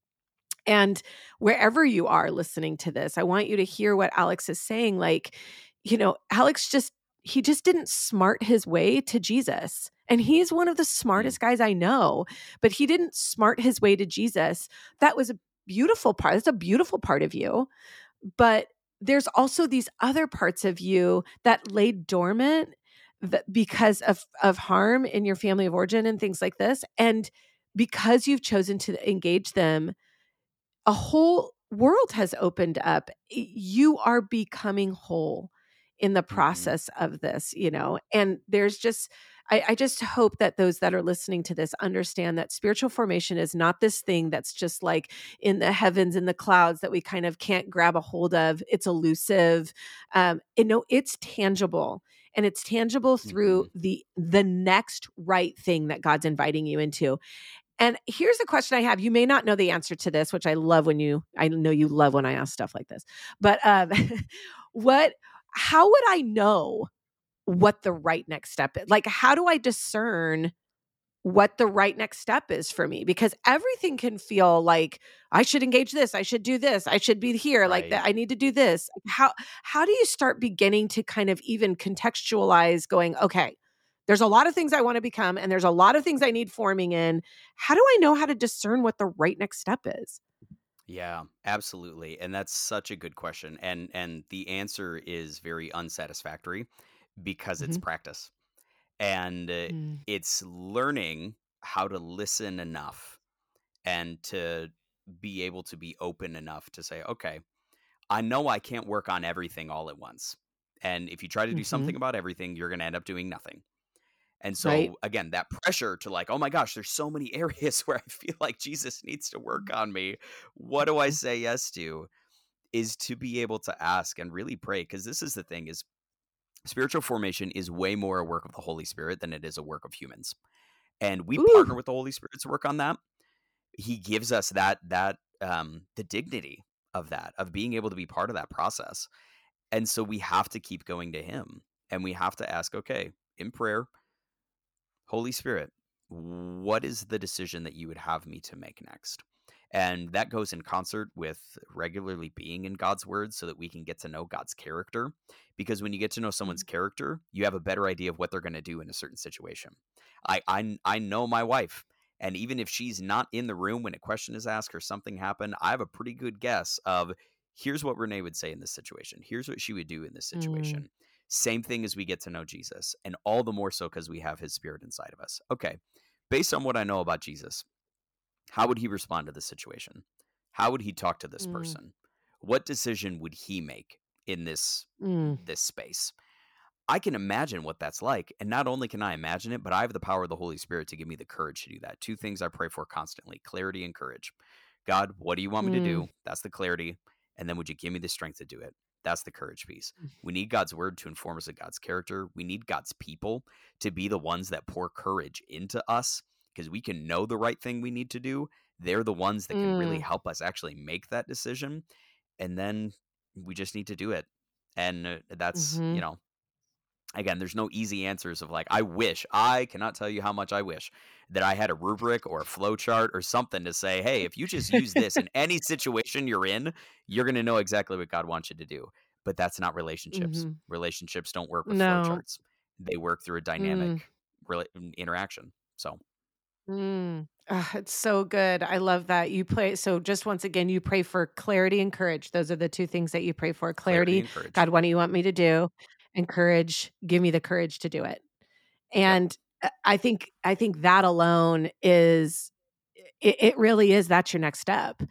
And wherever you are listening to this, I want you to hear what Alex is saying. Like, you know, Alex just, he just didn't smart his way to Jesus. And he's one of the mm. smartest guys I know, but he didn't smart his way to Jesus. That was a beautiful part. That's a beautiful part of you. But there's also these other parts of you that lay dormant that because of of harm in your family of origin and things like this and because you've chosen to engage them a whole world has opened up you are becoming whole in the Mhm. process of this you know and there's just I, I just hope that those that are listening to this understand that spiritual formation is not this thing that's just like in the heavens in the clouds that we kind of can't grab a hold of it's elusive um and no it's tangible and it's tangible through the the next right thing that god's inviting you into and here's a question I have. You may not know the answer to this, which I love when you, I know you love when I ask stuff like this. But um, [LAUGHS] what, how would I know what the right next step is? Like, how do I discern what the right next step is for me? Because everything can feel like I should engage this, I should do this, I should be here, like that. I need to do this. How how do you start beginning to kind of even contextualize? Going, okay, there's a lot of things I want to become, and there's a lot of things I need forming in. How do I know how to discern what the right next step is? Yeah, absolutely. And that's such a good question. And and the answer is very unsatisfactory because it's Mhm. practice. And uh, Mm. it's learning how to listen enough and to be able to be open enough to say, okay, I know I can't work on everything all at once. And if you try to do Mhm. something about everything, you're going to end up doing nothing. And so Right. again, that pressure to like, oh my gosh, there's so many [LAUGHS] areas where I feel like Jesus needs to work on me. What do I Mhm. say yes to? Is to be able to ask and really pray because this is the thing is spiritual formation is way more a work of the Holy Spirit than it is a work of humans. And we Ooh. partner with the Holy Spirit to work on that. He gives us that that um the dignity of that, of being able to be part of that process. And so we have to keep going to him and we have to ask, okay, in prayer, Holy Spirit, what is the decision that you would have me to make next? And that goes in concert with regularly being in God's word so that we can get to know God's character. Because when you get to know someone's character, you have a better idea of what they're going to do in a certain situation. I, I I know my wife, and even if she's not in the room when a question is asked or something happened, I have a pretty good guess of here's what Renee would say in this situation. Here's what she would do in this Mm. situation. Same thing as we get to know Jesus, and all the more so because we have his spirit inside of us. Okay, based on what I know about Jesus, how would he respond to this situation? How would he talk to this Mm. person? What decision would he make in this Mm. this space? I can imagine what that's like. And not only can I imagine it, but I have the power of the Holy Spirit to give me the courage to do that. Two things I pray for constantly clarity and courage. God, what do you want me to Mm. do? That's the clarity. And then would you give me the strength to do it? That's the courage piece. We need God's word to inform us of God's character. We need God's people to be the ones that pour courage into us because we can know the right thing we need to do. They're the ones that can really Mm. help us actually make that decision. And then we just need to do it. And uh, that's, you Mhm. know, again, there's no easy answers of like, I wish, I cannot tell you how much I wish that I had a rubric or a flow chart or something to say, hey, if you just use this in [LAUGHS] any situation you're in, you're going to know exactly what God wants you to do. But that's not relationships. Mhm. Relationships don't work with No. flow charts, they work through a dynamic rela- interaction. So, Mm. Ah, it's so good. I love that. You pray. So, just once again, you pray for clarity and courage. Those are the two things that you pray for clarity. and courage. God, what do you want me to do? And courage. Give me the courage to do it. And uh, I think, I think that alone is, it, it really is. That's your next step.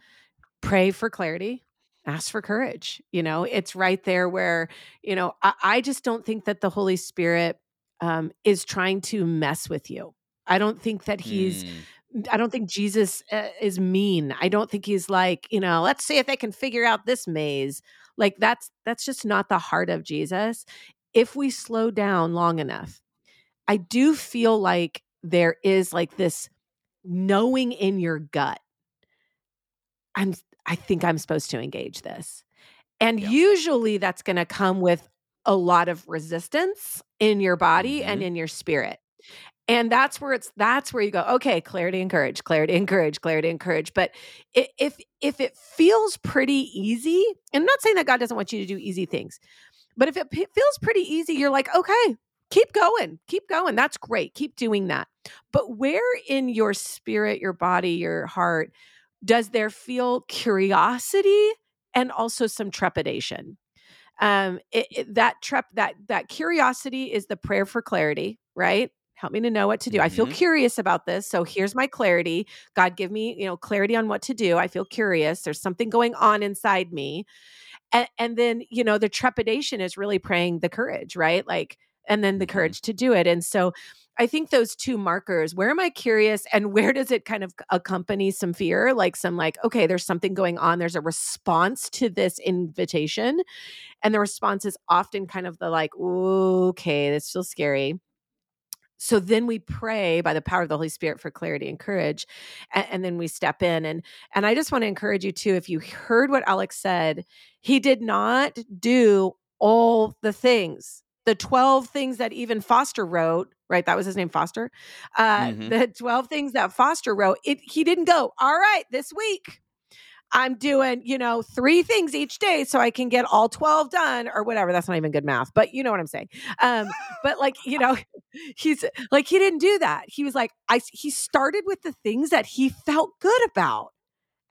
Pray for clarity. Ask for courage. You know, it's right there where, you know, I, I just don't think that the Holy Spirit um, is trying to mess with you. I don't think that he's Mm, I don't think Jesus uh, is mean. I don't think he's like, you know, let's see if they can figure out this maze. Like that's that's just not the heart of Jesus. If we slow down long enough, I do feel like there is like this knowing in your gut. I'm I think I'm supposed to engage this. And usually that's going to come with a lot of resistance in your body and Mhm. in your spirit. And that's where it's that's where you go, okay, clarity and courage, clarity and courage, clarity and courage. But if if it feels pretty easy, and I'm not saying that God doesn't want you to do easy things, but if it p- feels pretty easy, you're like, okay, keep going, keep going. That's great. Keep doing that. But where in your spirit, your body, your heart does there feel curiosity and also some trepidation? um it, it- that trep that that curiosity is the prayer for clarity right help me to know what to do. I feel Mhm. curious about this so here's my clarity. God give me you know clarity on what to do. I feel curious. There's something going on inside me. And, and then you know the trepidation is really praying the courage right? Like and then the Mhm. courage to do it. And so i think those two markers where am i curious and where does it kind of accompany some fear? Like some like okay there's something going on. There's a response to this invitation. And the response is often kind of the like okay this feels scary so then we pray by the power of the holy spirit for clarity and courage and, and then we step in and and i just want to encourage you too if you heard what alex said he did not do all the things the 12 things that even foster wrote right that was his name foster uh Mhm. the 12 things that foster wrote it he didn't go all right this week I'm doing, you know, three things each day so I can get all 12 done or whatever. That's not even good math, but you know what I'm saying. Um, but like, [LAUGHS] you know, [LAUGHS] he's like, he didn't do that. He was like, I, he started with the things that he felt good about.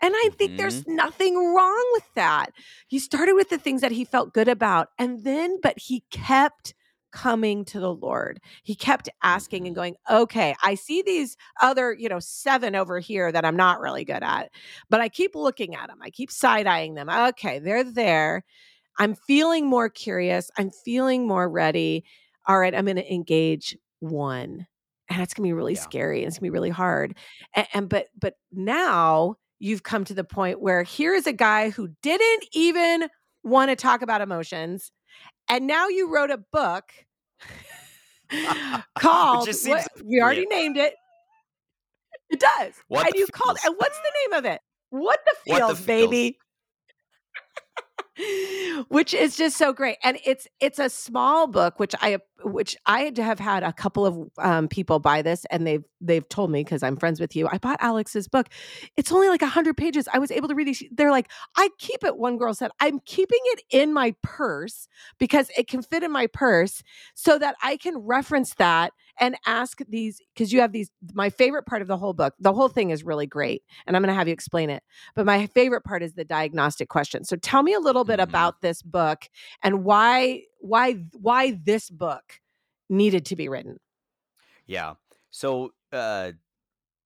And I think there's nothing wrong with that. He started with the things that he felt good about. And then, but he kept coming to the Lord. He kept asking and mm-hmm. going, okay, I see these other, you know, seven over here that I'm not really good at, but I keep looking at them. I keep side eyeing them. Okay, they're there. I'm feeling more curious. I'm feeling more ready. All right, I'm going to engage one. And it's going to be really Yeah. scary. And it's going to be really hard. And, and but but now you've come to the point where here is a guy who didn't even want to talk about emotions. And now you wrote a book [LAUGHS] called what- we already named it. It does. What and you called feels. and what's the name of it? What the What the feels, feels. baby. [LAUGHS] which is just so great and it's it's a small book which i which I had to have had a couple of um, people buy this, and they've they've told me because I'm friends with you. I bought Alex's book. It's only like hundred pages. I was able to read it. They're like, I keep it. One girl said, I'm keeping it in my purse because it can fit in my purse, so that I can reference that and ask these because you have these. My favorite part of the whole book, the whole thing is really great, and I'm going to have you explain it. But my favorite part is the diagnostic question. So tell me a little bit Mhm. about this book and why why why this book needed to be written. Yeah. So, uh,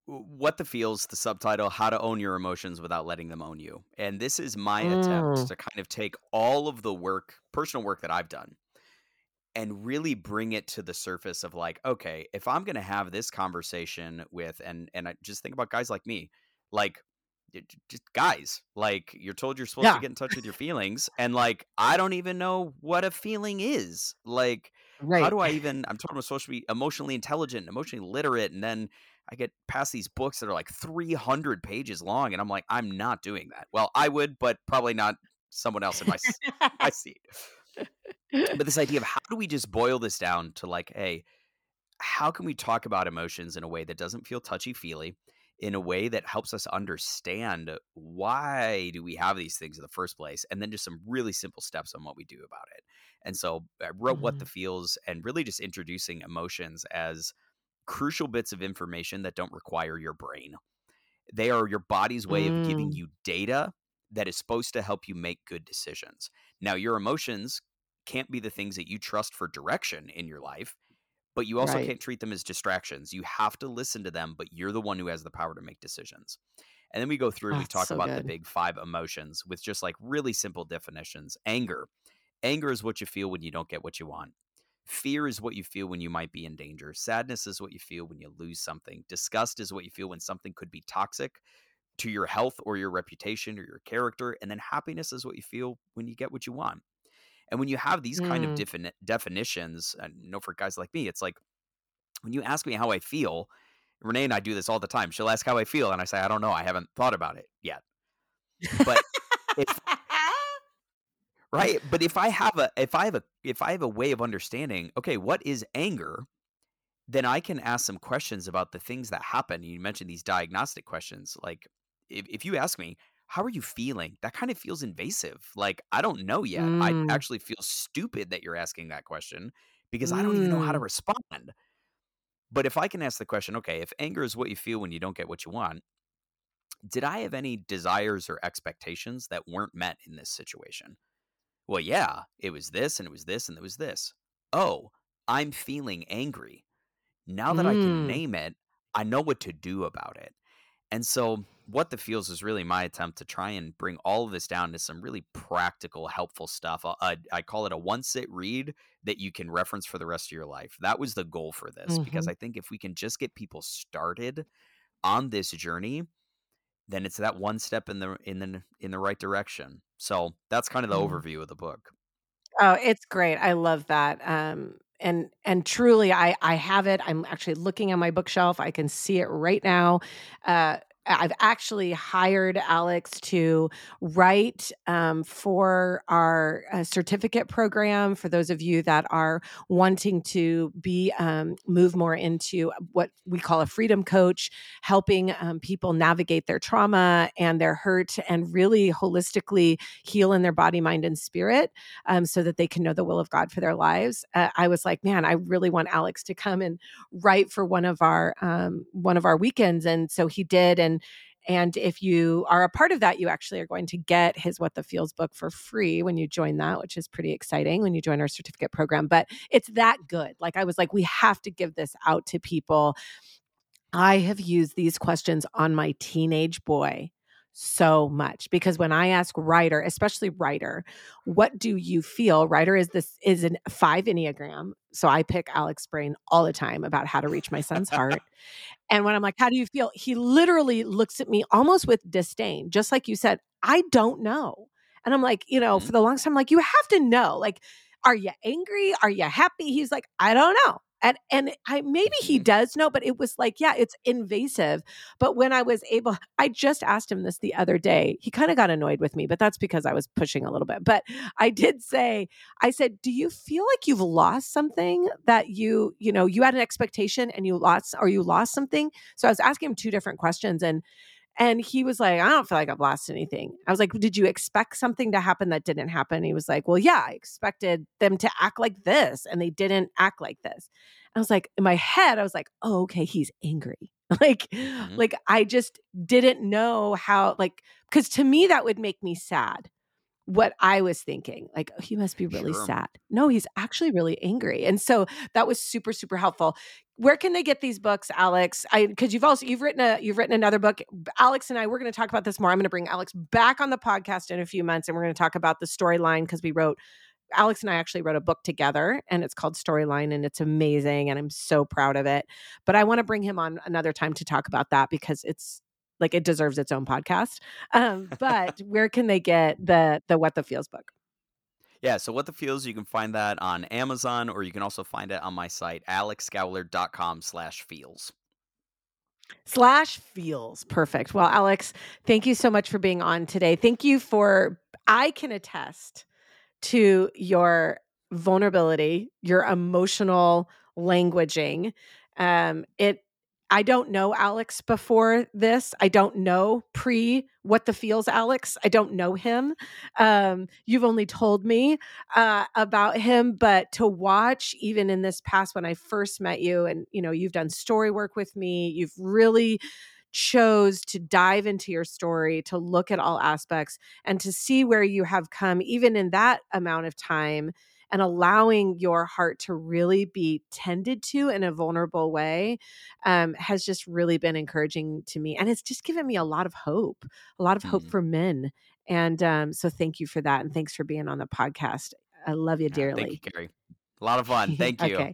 what the feels, the subtitle, how to own your emotions without letting them own you. And this is my attempt Mm. to kind of take all of the work, personal work that I've done, and really bring it to the surface of like, okay, if I'm going to have this conversation with, and and I just think about guys like me, like just guys, like you're told you're supposed Yeah. to get in touch with your [LAUGHS] feelings, and like I don't even know what a feeling is, like how do I [LAUGHS] even? I'm told I'm supposed to be emotionally intelligent, emotionally literate, and then I get past these books that are like 300 pages long, and I'm like, I'm not doing that. Well, I would, but probably not someone else in my my [LAUGHS] seat. But this idea of how do we just boil this down to like, hey, how can we talk about emotions in a way that doesn't feel touchy feely, in a way that helps us understand why do we have these things in the first place, and then just some really simple steps on what we do about it. And so I wrote what the feels and really just introducing emotions as crucial bits of information that don't require your brain. They are your body's way of giving Mm. you data that is supposed to help you make good decisions. Now, your emotions can't be the things that you trust for direction in your life, but you also Right. can't treat them as distractions. You have to listen to them, but you're the one who has the power to make decisions. And then we go through and ah, we talk so about the big five emotions with just like really simple definitions. Anger. Anger is what you feel when you don't get what you want. Fear is what you feel when you might be in danger. Sadness is what you feel when you lose something. Disgust is what you feel when something could be toxic to your health or your reputation or your character. And then happiness is what you feel when you get what you want. And when you have these kind of Mm. defini- definitions, and you know, for guys like me, it's like when you ask me how I feel, Renee and I do this all the time. She'll ask how I feel, and I say, I don't know. I haven't thought about it yet. But if [LAUGHS] right, but if I have a if I have a if I have a way of understanding, okay, what is anger? Then I can ask some questions about the things that happen. You mentioned these diagnostic questions. Like if, if you ask me, how are you feeling? That kind of feels invasive. Like I don't know yet. I Mm. actually feel stupid that you're asking that question because I don't even know how to Mm. respond. But if I can ask the question, okay, if anger is what you feel when you don't get what you want, did I have any desires or expectations that weren't met in this situation? Well, yeah, it was this and it was this and it was this. Oh, I'm feeling angry. Now that I can Mm. name it, I know what to do about it. And so, what the feels is really my attempt to try and bring all of this down to some really practical, helpful stuff. Uh, I, I call it a one sit read that you can reference for the rest of your life. That was the goal for this because Mhm. I think if we can just get people started on this journey, then it's that one step in the in the in the right direction. So that's kind of the Mm. overview of the book. Oh, it's great. I love that. Um, and and truly, I I have it. I'm actually looking on my bookshelf. I can see it right now. Uh, I've actually hired Alex to write um, for our uh, certificate program. For those of you that are wanting to be um, move more into what we call a freedom coach, helping um, people navigate their trauma and their hurt, and really holistically heal in their body, mind, and spirit um, so that they can know the will of God for their lives. Uh, I was like, man, I really want Alex to come and write for one of our um, one of our weekends, and so he did. And and if you are a part of that, you actually are going to get his What the Feels book for free when you join that, which is pretty exciting when you join our certificate program. But it's that good. Like I was like, we have to give this out to people I have used these questions on my teenage boy so much because when I ask writer, especially writer, what do you feel? Writer is this is a five Enneagram. So I pick Alex brain all the time about how to reach my son's heart. [LAUGHS] And when I'm like, how do you feel? He literally looks at me almost with disdain, just like you said, I don't know. And I'm like, you know, Mhm. for the longest time, I'm like, you have to know. Like, are you angry? Are you happy? He's like, I don't know. And and I maybe he Mhm. does know, but it was like, yeah, it's invasive. But when I was able, I just asked him this the other day. He kind of got annoyed with me, but that's because I was pushing a little bit. But I did say, I said, "Do you feel like you've lost something that you, you know, you had an expectation and you lost, or you lost something?" So I was asking him two different questions, and and he was like, I don't feel like I've lost anything. I was like, Did you expect something to happen that didn't happen? He was like, Well, yeah, I expected them to act like this and they didn't act like this. I was like, in my head, I was like, Oh, okay, he's angry. [LAUGHS] like, mm-hmm. like I just didn't know how, like, because to me, that would make me sad. What I was thinking, like, oh, he must be really Sure. sad. No, he's actually really angry. And so that was super, super helpful where can they get these books alex i because you've also you've written a you've written another book alex and i we're going to talk about this more i'm going to bring alex back on the podcast in a few months and we're going to talk about the storyline because we wrote alex and i actually wrote a book together and it's called storyline and it's amazing and i'm so proud of it but i want to bring him on another time to talk about that because it's like it deserves its own podcast um, but where can they get the the what the feels book? Yeah, so what the feels, you can find that on Amazon or you can also find it on my site, alexgowler.com slash feels. slash feels perfect. Well alex thank you so much for being on today. Thank you for i can attest to your vulnerability your emotional languaging um it i don't know alex before this. I don't know pre what the feels alex. I don't know him. Um you've only told me uh about him but to watch even in this past when i first met you and you know you've done story work with me you've really chose to dive into your story to look at all aspects and to see where you have come even in that amount of time and allowing your heart to really be tended to in a vulnerable way um, has just really been encouraging to me and it's just given me a lot of hope a lot of hope Mm. for men and um, so thank you for that and thanks for being on the podcast i love you Yeah, dearly thank you, Karrie. A lot of fun. [LAUGHS] Thank you. okay.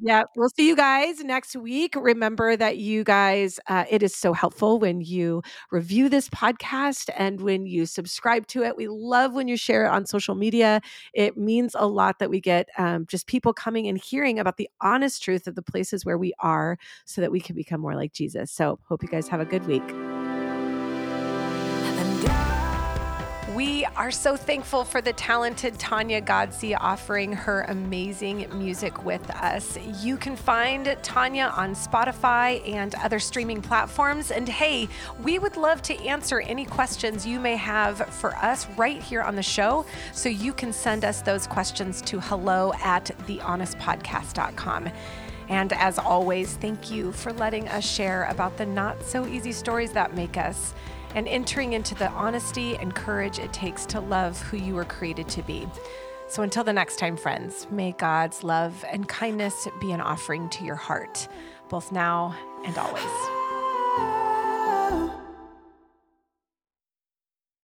Yeah, we'll see you guys next week. Remember that you guys, uh, it is so helpful when you review this podcast and when you subscribe to it. We love when you share it on social media. It means a lot that we get um, just people coming and hearing about the honest truth of the places where we are so that we can become more like Jesus. So, hope you guys have a good week. Are so thankful for the talented Tanya Godsey offering her amazing music with us. You can find Tanya on Spotify and other streaming platforms. And hey, we would love to answer any questions you may have for us right here on the show. So you can send us those questions to hello at thehonestpodcast.com. And as always, thank you for letting us share about the not so easy stories that make us and entering into the honesty and courage it takes to love who you were created to be. So until the next time, friends, may God's love and kindness be an offering to your heart, both now and always.